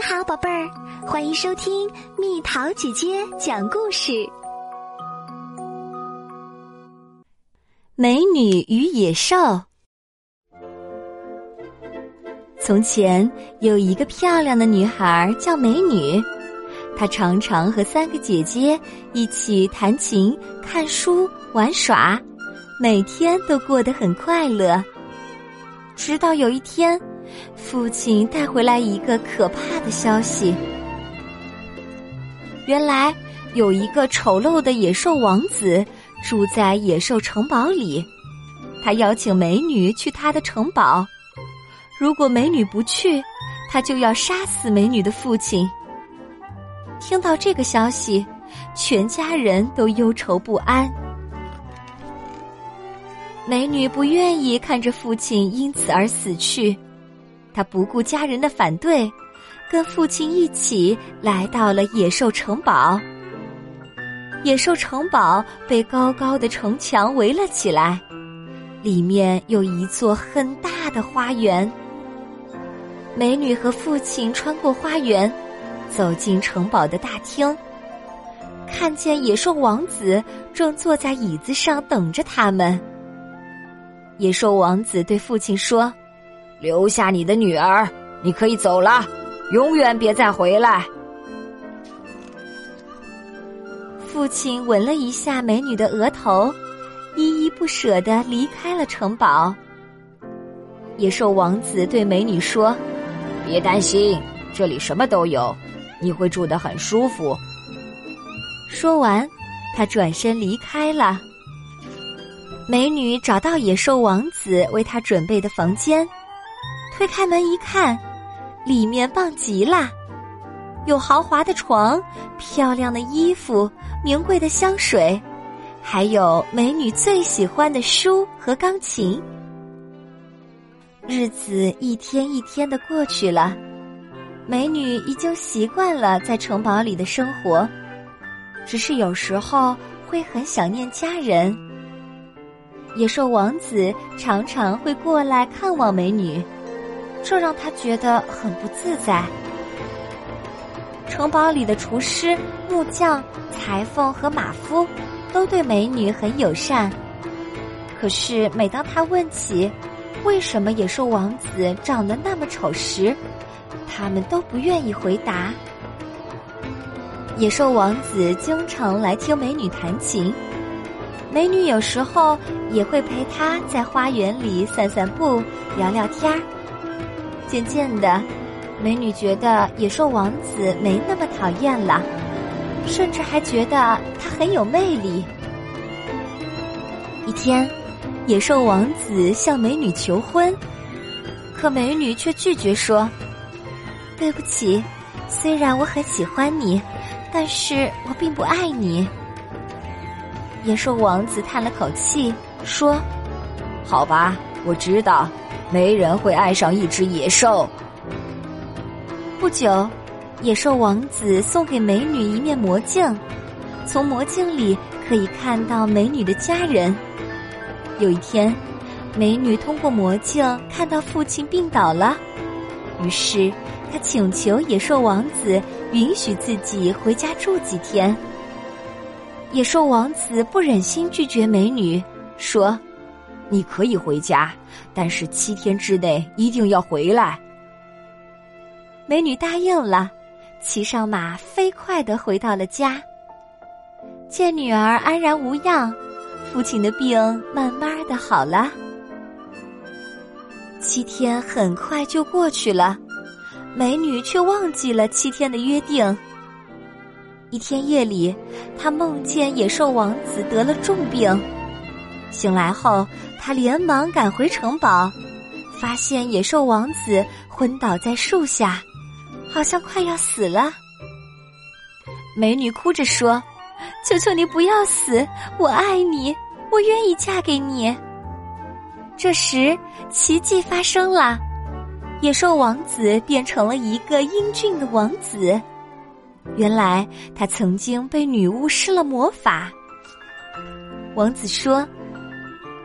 你好，宝贝儿，欢迎收听蜜桃姐姐讲故事。美女与野兽。从前有一个漂亮的女孩叫美女，她常常和三个姐姐一起弹琴、看书、玩耍，每天都过得很快乐。直到有一天。父亲带回来一个可怕的消息。原来有一个丑陋的野兽王子住在野兽城堡里，他邀请美女去他的城堡。如果美女不去，他就要杀死美女的父亲。听到这个消息，全家人都忧愁不安。美女不愿意看着父亲因此而死去。他不顾家人的反对，跟父亲一起来到了野兽城堡。野兽城堡被高高的城墙围了起来，里面有一座很大的花园。美女和父亲穿过花园，走进城堡的大厅，看见野兽王子正坐在椅子上等着他们。野兽王子对父亲说。留下你的女儿，你可以走了，永远别再回来。父亲吻了一下美女的额头，依依不舍的离开了城堡。野兽王子对美女说：“别担心，这里什么都有，你会住得很舒服。”说完，他转身离开了。美女找到野兽王子为她准备的房间。推开门一看，里面棒极了，有豪华的床、漂亮的衣服、名贵的香水，还有美女最喜欢的书和钢琴。日子一天一天的过去了，美女已经习惯了在城堡里的生活，只是有时候会很想念家人。野兽王子常常会过来看望美女。这让他觉得很不自在。城堡里的厨师、木匠、裁缝和马夫都对美女很友善，可是每当他问起为什么野兽王子长得那么丑时，他们都不愿意回答。野兽王子经常来听美女弹琴，美女有时候也会陪他在花园里散散步、聊聊天儿。渐渐的，美女觉得野兽王子没那么讨厌了，甚至还觉得他很有魅力。一天，野兽王子向美女求婚，可美女却拒绝说：“对不起，虽然我很喜欢你，但是我并不爱你。”野兽王子叹了口气说：“好吧，我知道。”没人会爱上一只野兽。不久，野兽王子送给美女一面魔镜，从魔镜里可以看到美女的家人。有一天，美女通过魔镜看到父亲病倒了，于是她请求野兽王子允许自己回家住几天。野兽王子不忍心拒绝美女，说。你可以回家，但是七天之内一定要回来。美女答应了，骑上马飞快的回到了家。见女儿安然无恙，父亲的病慢慢的好了。七天很快就过去了，美女却忘记了七天的约定。一天夜里，她梦见野兽王子得了重病。醒来后，他连忙赶回城堡，发现野兽王子昏倒在树下，好像快要死了。美女哭着说：“求求你不要死，我爱你，我愿意嫁给你。”这时，奇迹发生了，野兽王子变成了一个英俊的王子。原来，他曾经被女巫施了魔法。王子说。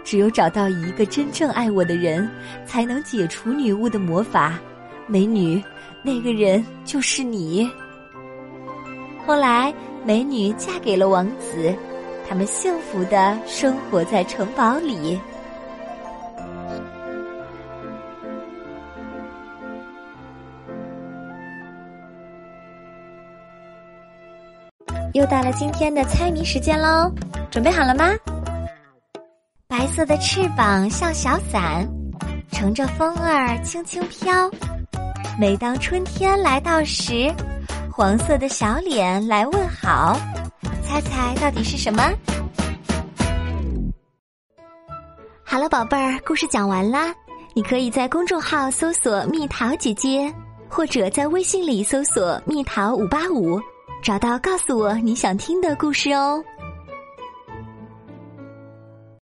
只有找到一个真正爱我的人，才能解除女巫的魔法，美女，那个人就是你。后来，美女嫁给了王子，他们幸福的生活在城堡里。又到了今天的猜谜时间喽，准备好了吗？白色的翅膀像小伞，乘着风儿轻轻飘。每当春天来到时，黄色的小脸来问好。猜猜到底是什么？好了，宝贝儿，故事讲完啦。你可以在公众号搜索“蜜桃姐姐”，或者在微信里搜索“蜜桃五八五”。找到，告诉我你想听的故事哦。